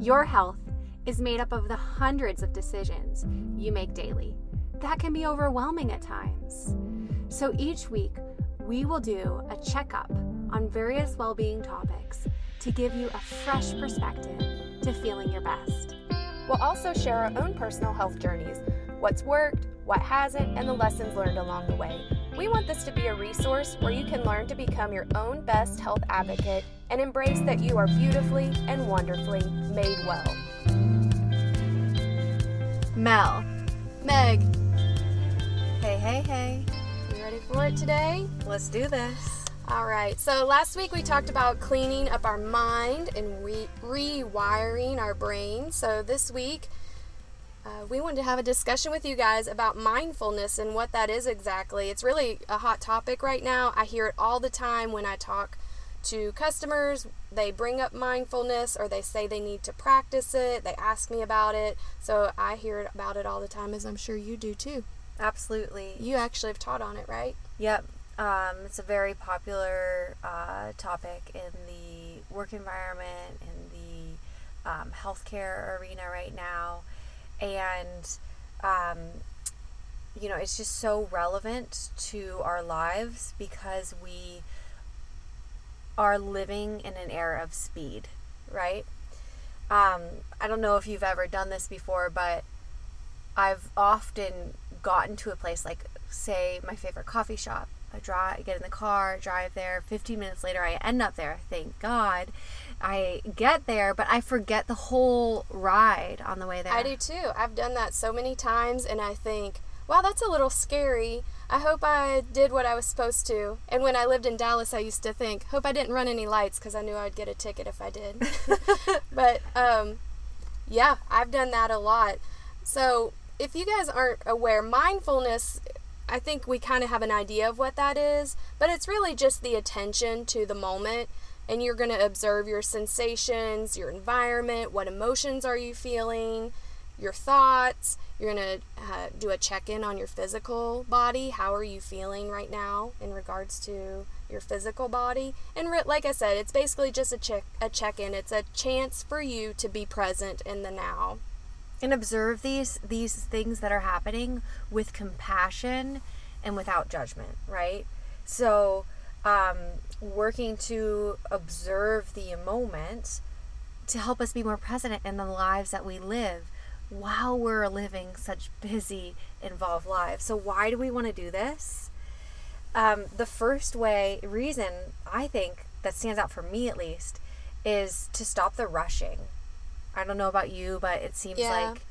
Your health is made up of the hundreds of decisions you make daily. That can be overwhelming at times. So each week, we will do a checkup on various well being topics to give you a fresh perspective to feeling your best. We'll also share our own personal health journeys what's worked, what hasn't, and the lessons learned along the way. We want this to be a resource where you can learn to become your own best health advocate and embrace that you are beautifully and wonderfully made well. Mel. Meg. Hey, hey, hey. You ready for it today? Let's do this. All right. So last week we talked about cleaning up our mind and re- rewiring our brain. So this week uh, we wanted to have a discussion with you guys about mindfulness and what that is exactly. It's really a hot topic right now. I hear it all the time when I talk to customers. They bring up mindfulness or they say they need to practice it. They ask me about it. So I hear about it all the time, as I'm sure you do too. Absolutely. You actually have taught on it, right? Yep. Um, it's a very popular uh, topic in the work environment, in the um, healthcare arena right now. And, um, you know, it's just so relevant to our lives because we are living in an era of speed, right? Um, I don't know if you've ever done this before, but I've often gotten to a place like, say, my favorite coffee shop. I drive, get in the car, drive there. 15 minutes later, I end up there. Thank God. I get there, but I forget the whole ride on the way there. I do too. I've done that so many times, and I think, wow, that's a little scary. I hope I did what I was supposed to. And when I lived in Dallas, I used to think, hope I didn't run any lights because I knew I'd get a ticket if I did. but um, yeah, I've done that a lot. So if you guys aren't aware, mindfulness, I think we kind of have an idea of what that is, but it's really just the attention to the moment. And you're going to observe your sensations, your environment, what emotions are you feeling, your thoughts. You're going to uh, do a check in on your physical body. How are you feeling right now in regards to your physical body? And re- like I said, it's basically just a check a check in. It's a chance for you to be present in the now and observe these these things that are happening with compassion and without judgment, right? So, um, working to observe the moment to help us be more present in the lives that we live while we're living such busy, involved lives. So, why do we want to do this? Um, the first way, reason I think that stands out for me at least, is to stop the rushing. I don't know about you, but it seems yeah. like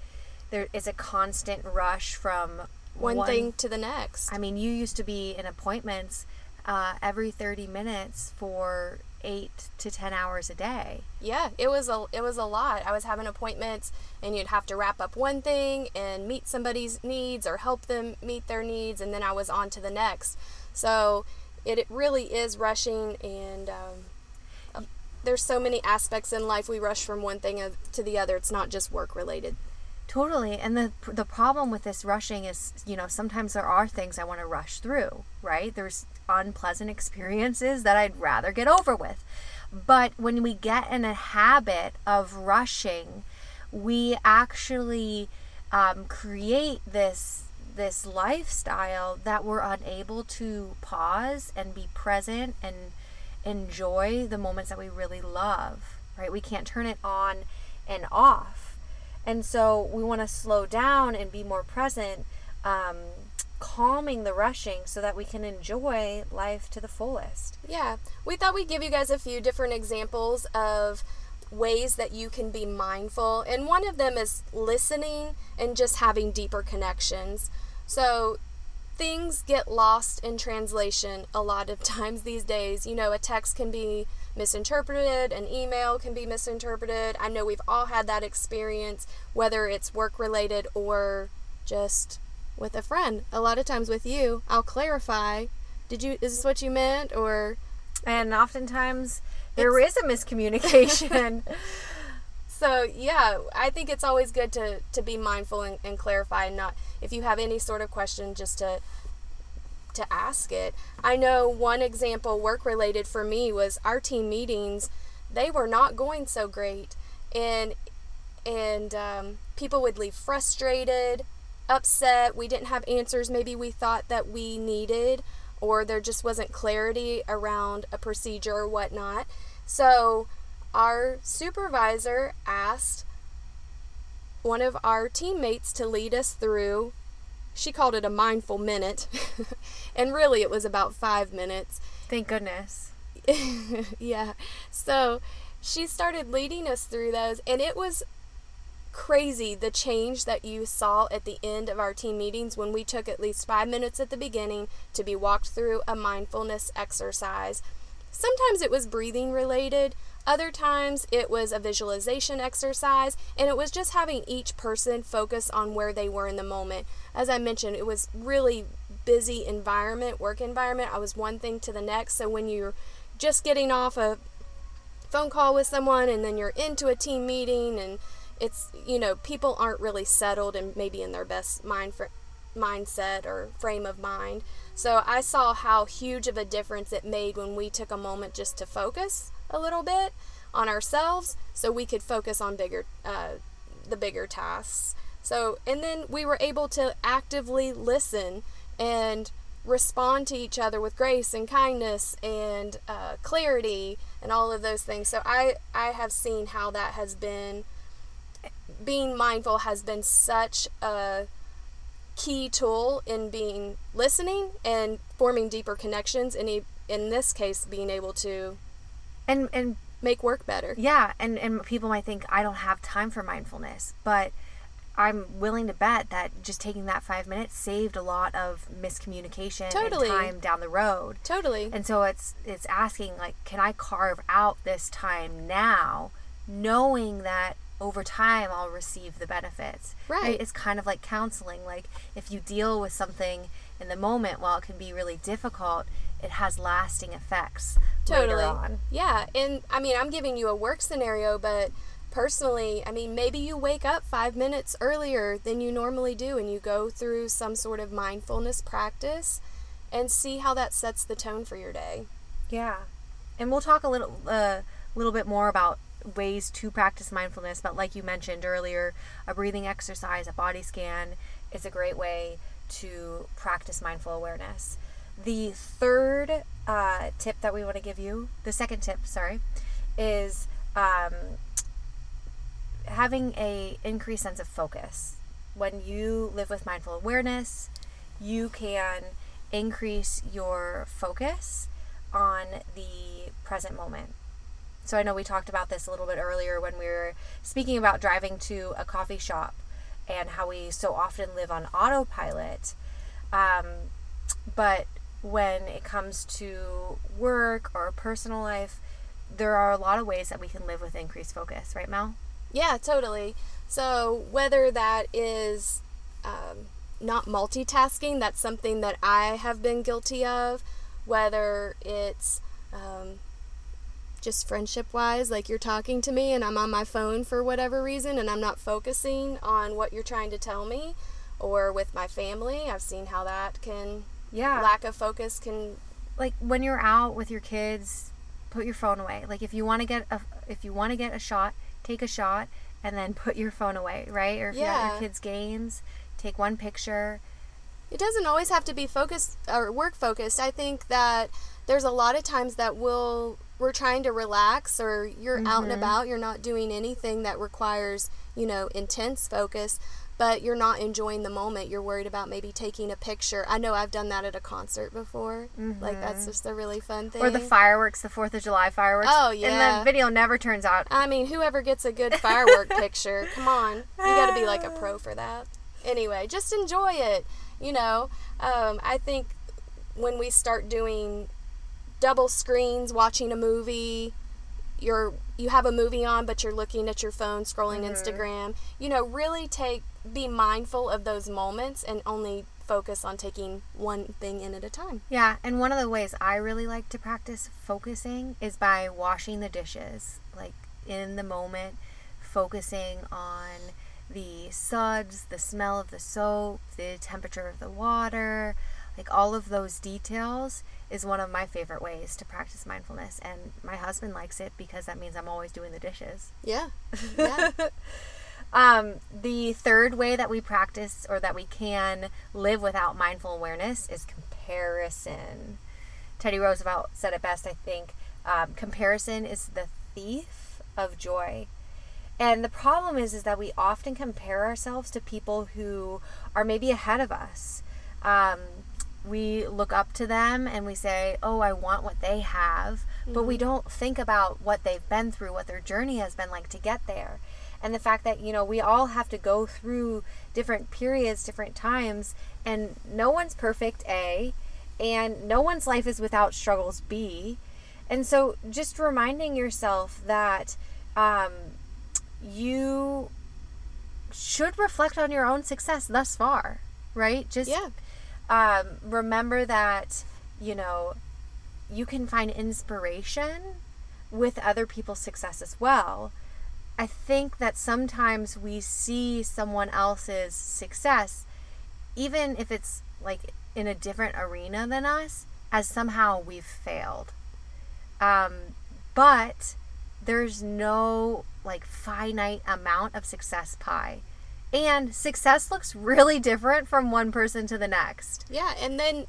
there is a constant rush from one, one, thing to the next. I mean, you used to be in appointments uh, every 30 minutes for eight to ten hours a day. Yeah, it was a it was a lot. I was having appointments, and you'd have to wrap up one thing and meet somebody's needs or help them meet their needs, and then I was on to the next. So it, it really is rushing, and um, there's so many aspects in life we rush from one thing to the other. It's not just work related. Totally. And the the problem with this rushing is, you know, sometimes there are things I want to rush through, right? There's unpleasant experiences that I'd rather get over with. But when we get in a habit of rushing, we actually um, create this this lifestyle that we're unable to pause and be present and enjoy the moments that we really love, right? We can't turn it on and off. And so we want to slow down and be more present. Um, calming the rushing so that we can enjoy life to the fullest. Yeah. We thought we'd give you guys a few different examples of ways that you can be mindful. And one of them is listening and just having deeper connections. So things get lost in translation a lot of times these days. You know, a text can be misinterpreted, an email can be misinterpreted. I know we've all had that experience, whether it's work related or just with a friend. A lot of times with you, I'll clarify, did you is this what you meant or and oftentimes there is a miscommunication. so yeah, I think it's always good to to be mindful and, and clarify and not if you have any sort of question just to to ask it. I know one example work related for me was our team meetings, they were not going so great. And and um, people would leave frustrated, upset. We didn't have answers maybe we thought that we needed, or there just wasn't clarity around a procedure or whatnot. So, our supervisor asked one of our teammates to lead us through. She called it a mindful minute, and really it was about five minutes. Thank goodness. yeah. So she started leading us through those, and it was crazy the change that you saw at the end of our team meetings when we took at least five minutes at the beginning to be walked through a mindfulness exercise. Sometimes it was breathing related, other times it was a visualization exercise, and it was just having each person focus on where they were in the moment. As I mentioned, it was really busy environment, work environment. I was one thing to the next. So when you're just getting off a phone call with someone and then you're into a team meeting and it's you know people aren't really settled and maybe in their best mind mindset or frame of mind. So I saw how huge of a difference it made when we took a moment just to focus a little bit on ourselves so we could focus on bigger uh, the bigger tasks. So and then we were able to actively listen and respond to each other with grace and kindness and uh, clarity and all of those things. So I I have seen how that has been being mindful has been such a key tool in being listening and forming deeper connections and in this case being able to and and make work better. Yeah, and and people might think I don't have time for mindfulness, but I'm willing to bet that just taking that five minutes saved a lot of miscommunication totally. and time down the road. Totally. And so it's it's asking like, can I carve out this time now, knowing that over time I'll receive the benefits. Right. right. It's kind of like counseling. Like if you deal with something in the moment, while it can be really difficult, it has lasting effects. Totally. Yeah. And I mean, I'm giving you a work scenario, but personally, I mean, maybe you wake up five minutes earlier than you normally do and you go through some sort of mindfulness practice and see how that sets the tone for your day. Yeah. And we'll talk a little, uh, little bit more about ways to practice mindfulness, but like you mentioned earlier, a breathing exercise, a body scan is a great way to practice mindful awareness. The third uh, tip that we want to give you, the second tip, sorry, is um, having a increased sense of focus. When you live with mindful awareness, you can increase your focus on the present moment. So I know we talked about this a little bit earlier when we were speaking about driving to a coffee shop and how we so often live on autopilot. Um, but when it comes to work or personal life, there are a lot of ways that we can live with increased focus, right, Mel? Yeah, totally. So whether that is um, not multitasking, that's something that I have been guilty of. Whether it's um, just friendship wise, like you're talking to me and I'm on my phone for whatever reason and I'm not focusing on what you're trying to tell me, or with my family, I've seen how that can, yeah, lack of focus can. Like when you're out with your kids, put your phone away. Like if you want to get a if you want to get a shot, take a shot and then put your phone away, right? Or if yeah. you're at your kids' games, take one picture. It doesn't always have to be focused or work focused. I think that there's a lot of times that we'll we're trying to relax or you're mm-hmm. out and mm-hmm. about, you're not doing anything that requires, you know, intense focus, but you're not enjoying the moment. You're worried about maybe taking a picture. I know I've done that at a concert before. Mm-hmm. Like that's mm-hmm. just a really fun thing. Or the fireworks, the 4th of July fireworks. Oh, yeah. And the video never turns out. I mean, whoever gets a good firework picture, come on. You got to be like a pro for that. Anyway, just enjoy it. You know, um, I think when we start doing double screens watching a movie. You're you have a movie on but you're looking at your phone scrolling mm-hmm. instagram. You know really take be mindful of those moments and only focus on taking one thing in at a time. Yeah and one of the ways i really like to practice focusing is by washing the dishes like in the moment focusing on the suds the smell of the soap the temperature of the water like all of those details is one of my favorite ways to practice mindfulness and my husband likes it because that means I'm always doing the dishes. Yeah. Yeah. Um, the third way that we practice or that we can live without mindful awareness is comparison. Teddy Roosevelt said it best, I think. Um, comparison is the thief of joy. And the problem is, is that we often compare ourselves to people who are maybe ahead of us. Um, we look up to them and we say, "Oh, I want what they have," mm-hmm. but we mm-hmm. don't think about what they've been through, what their journey has been like to get there. And the fact that, you know, we all have to go through different periods, different times, and no one's perfect, A, and no one's life is without struggles, B. And so just reminding yourself that um, you should reflect on your own success thus far, right? Just yeah. Um, remember that, you know, you can find inspiration with other people's success as well. I think that sometimes we see someone else's success, even if it's like in a different arena than us, as somehow we've failed. Um, but there's no like finite amount of success pie. And success looks really different from one person to the next. Yeah, and then,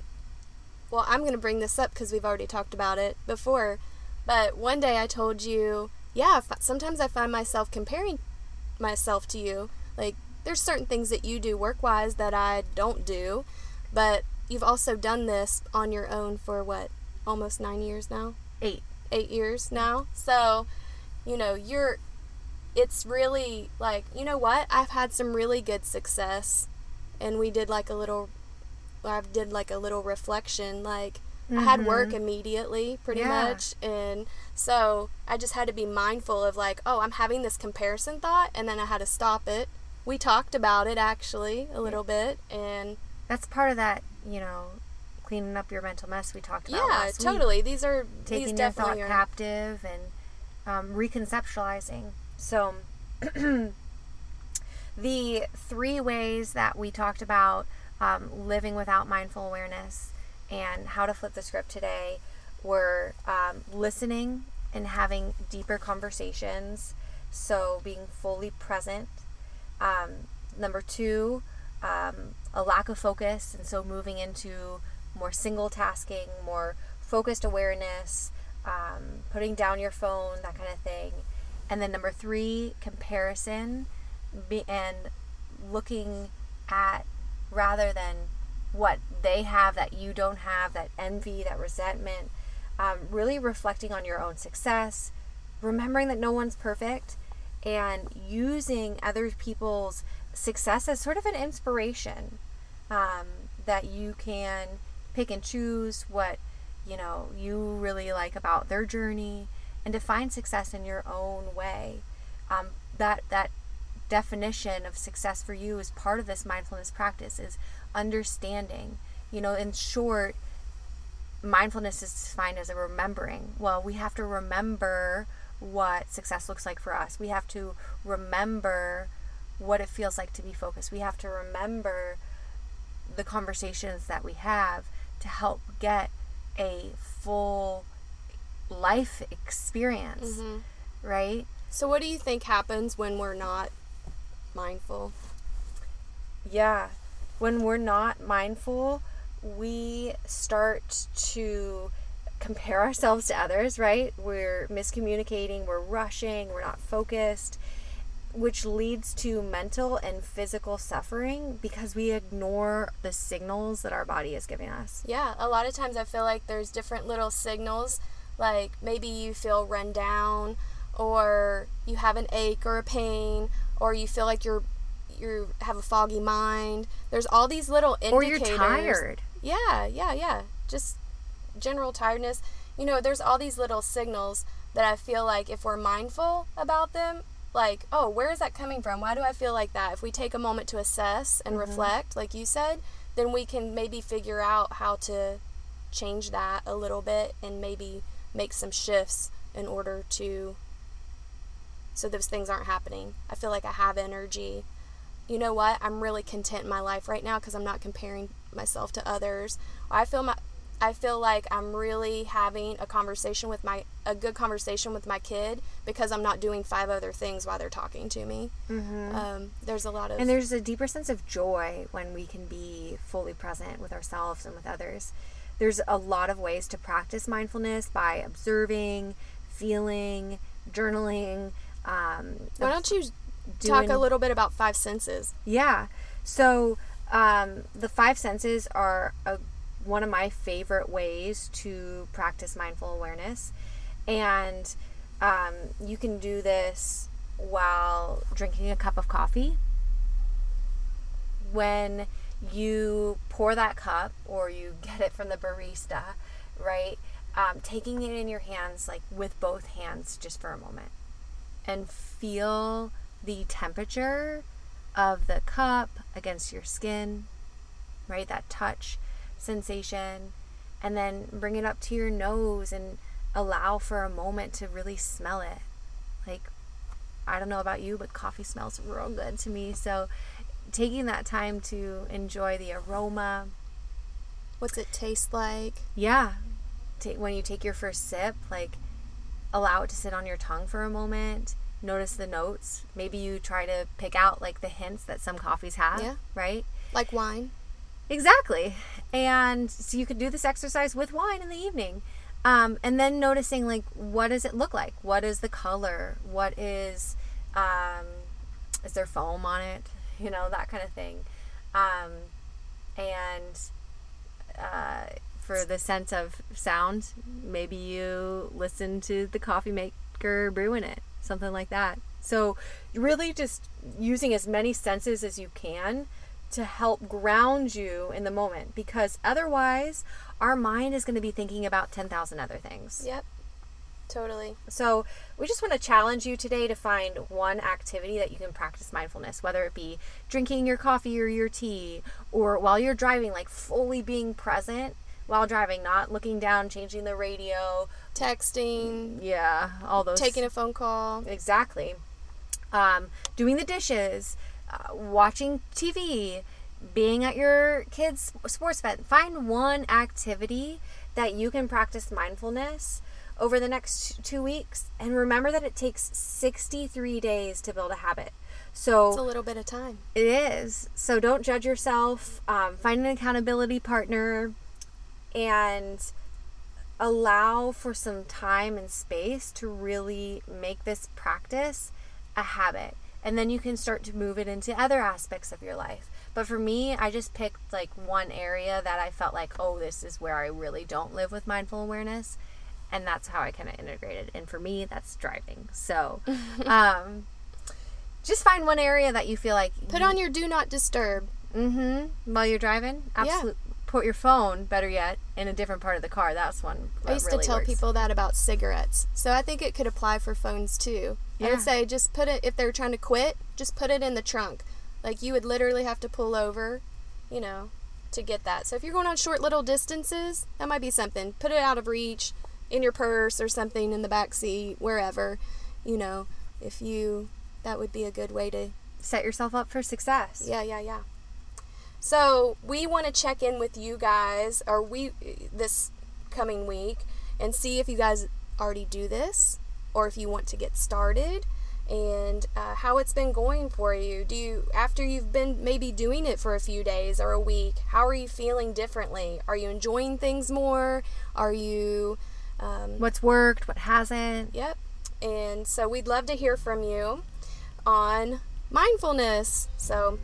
well, I'm going to bring this up because we've already talked about it before. But one day I told you, yeah, sometimes I find myself comparing myself to you. Like, there's certain things that you do work wise that I don't do, but you've also done this on your own for what, almost nine years now? Eight. Eight years now. So, you know, you're, it's really like, you know what? I've had some really good success. And we did like a little, I did like a little reflection. Like, mm-hmm. I had work mm-hmm. immediately, pretty yeah. much. And so I just had to be mindful of like, oh, I'm having this comparison thought. And then I had to stop it. We talked about it actually a little bit. And that's part of that, you know, cleaning up your mental mess we talked about. Yeah, totally. These are taking these your thought are... captive and um, reconceptualizing. So, the three ways that we talked about um, living without mindful awareness and how to flip the script today were um, listening and having deeper conversations. So, being fully present. Um, number two, um, a lack of focus, and so moving into more single tasking, more focused awareness, um, putting down your phone, that kind of thing. And then number three, comparison, and looking at rather than what they have that you don't have, that envy, that resentment, um, really reflecting on your own success, remembering that no one's perfect, and using other people's success as sort of an inspiration um, that you can pick and choose what you know you really like about their journey and define success in your own way. Um, that that definition of success for you is part of this mindfulness practice is understanding. You know in short mindfulness is defined as a remembering. Well we have to remember what success looks like for us. We have to remember what it feels like to be focused. We have to remember the conversations that we have to help get a full life experience, mm-hmm. right? So, what do you think happens when we're not mindful? Yeah, when we're not mindful, we start to compare ourselves to others, right? We're miscommunicating, we're rushing, we're not focused, which leads to mental and physical suffering because we ignore the signals that our body is giving us. Yeah, a lot of times I feel like there's different little signals, like maybe you feel run down, or you have an ache or a pain, or you feel like you're you have a foggy mind. There's all these little indicators. Or you're tired. Yeah, yeah, yeah. Just general tiredness. You know, there's all these little signals that I feel like if we're mindful about them, like, oh, where is that coming from? Why do I feel like that? If we take a moment to assess and mm-hmm. reflect, like you said, then we can maybe figure out how to change that a little bit and maybe make some shifts in order to so those things aren't happening. I feel like I have energy. You know what? I'm really content in my life right now because I'm not comparing myself to others. I feel my I feel like I'm really having a conversation with my a good conversation with my kid because I'm not doing five other things while they're talking to me. Mm-hmm. Um, there's a lot of and there's a deeper sense of joy when we can be fully present with ourselves and with others. There's a lot of ways to practice mindfulness by observing, feeling, journaling. Um, Why don't you doing, talk a little bit about five senses? Yeah. So um, the five senses are a one of my favorite ways to practice mindful awareness. And um, you can do this while drinking a cup of coffee. When you pour that cup or you get it from the barista, right? Um, taking it in your hands, like with both hands, just for a moment, and feel the temperature of the cup against your skin, right? That touch sensation and then bring it up to your nose and allow for a moment to really smell it. Like, I don't know about you, but coffee smells real good to me. So, taking that time to enjoy the aroma. What's it taste like? Yeah. Take, when you take your first sip, like, allow it to sit on your tongue for a moment. Notice the notes. Maybe you try to pick out, like, the hints that some coffees have, yeah. right? Like wine. Exactly. And so you could do this exercise with wine in the evening. Um, and then noticing like what does it look like? What is the color? What is um, is there foam on it? You know that kind of thing. Um, and uh, for the sense of sound, maybe you listen to the coffee maker brewing it, something like that. So really just using as many senses as you can to help ground you in the moment because otherwise our mind is going to be thinking about 10,000 other things. Yep. Totally. So, we just want to challenge you today to find one activity that you can practice mindfulness, whether it be drinking your coffee or your tea, or while you're driving, like fully being present while driving, not looking down, changing the radio, texting. Yeah, all those. Taking a phone call. Exactly. Um, doing the dishes, uh, watching TV, being at your kids' sports event. Find one activity that you can practice mindfulness over the next two weeks. And remember that it takes 63 days to build a habit. So it's a little bit of time. It is. So don't judge yourself. Um, find an accountability partner and allow for some time and space to really make this practice a habit and then you can start to move it into other aspects of your life. But for me, I just picked like one area that I felt like, oh, this is where I really don't live with mindful awareness. And that's how I kind of integrated. And for me, that's driving. So, um, just find one area that you feel like. Put you, on your do not disturb. Mm hmm. While you're driving? Absolutely. Yeah. Put your phone, better yet, in a different part of the car. That's one. I used really to tell works. people that about cigarettes. So I think it could apply for phones too. Yeah. I would say just put it if they're trying to quit, just put it in the trunk. Like you would literally have to pull over, you know, to get that. So if you're going on short little distances, that might be something. Put it out of reach in your purse or something in the back seat, wherever, you know, if you that would be a good way to set yourself up for success. Yeah, yeah, yeah. So, we want to check in with you guys or we this coming week and see if you guys already do this or if you want to get started and uh, how it's been going for you. Do you, after you've been maybe doing it for a few days or a week, how are you feeling differently? Are you enjoying things more? Are you. Um, What's worked? What hasn't? Yep. And so we'd love to hear from you on mindfulness. So,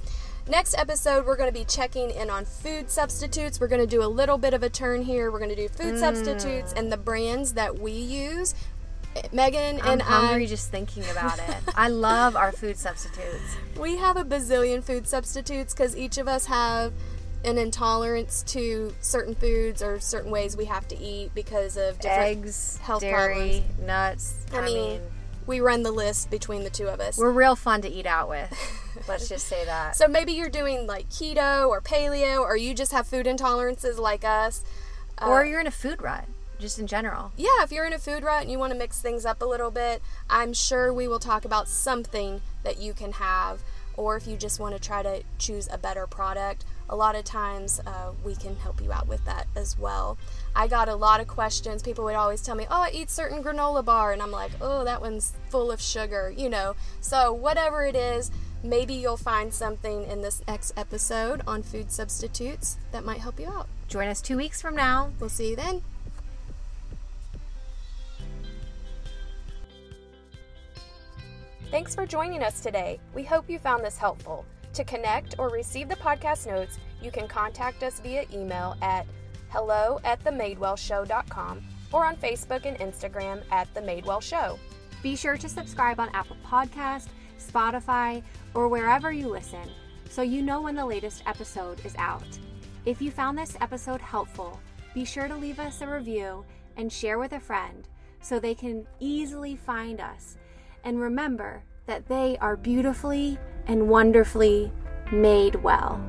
next episode, we're going to be checking in on food substitutes. We're going to do a little bit of a turn here. We're going to do food mm. substitutes and the brands that we use. Megan and I'm and hungry I just thinking about it. I love our food substitutes. We have a bazillion food substitutes because each of us have an intolerance to certain foods or certain ways we have to eat because of different eggs, health dairy, problems. nuts. I, I mean, mean, we run the list between the two of us. We're real fun to eat out with. Let's just say that. So maybe you're doing like keto or paleo, or you just have food intolerances like us, or uh, you're in a food rut just in general. Yeah, if you're in a food rut and you want to mix things up a little bit, I'm sure we will talk about something that you can have. Or if you just want to try to choose a better product, a lot of times uh, we can help you out with that as well. I got a lot of questions. People would always tell me, Oh, I eat certain granola bar. And I'm like, Oh, that one's full of sugar, you know. So, whatever it is, maybe you'll find something in this next episode on food substitutes that might help you out. Join us two weeks from now. We'll see you then. Thanks for joining us today. We hope you found this helpful. To connect or receive the podcast notes, you can contact us via email at hello at themadewellshow.com or on Facebook and Instagram at The Made Well Show. Be sure to subscribe on Apple Podcast, Spotify, or wherever you listen so you know when the latest episode is out. If you found this episode helpful, be sure to leave us a review and share with a friend so they can easily find us. And remember that they are beautifully and wonderfully made well.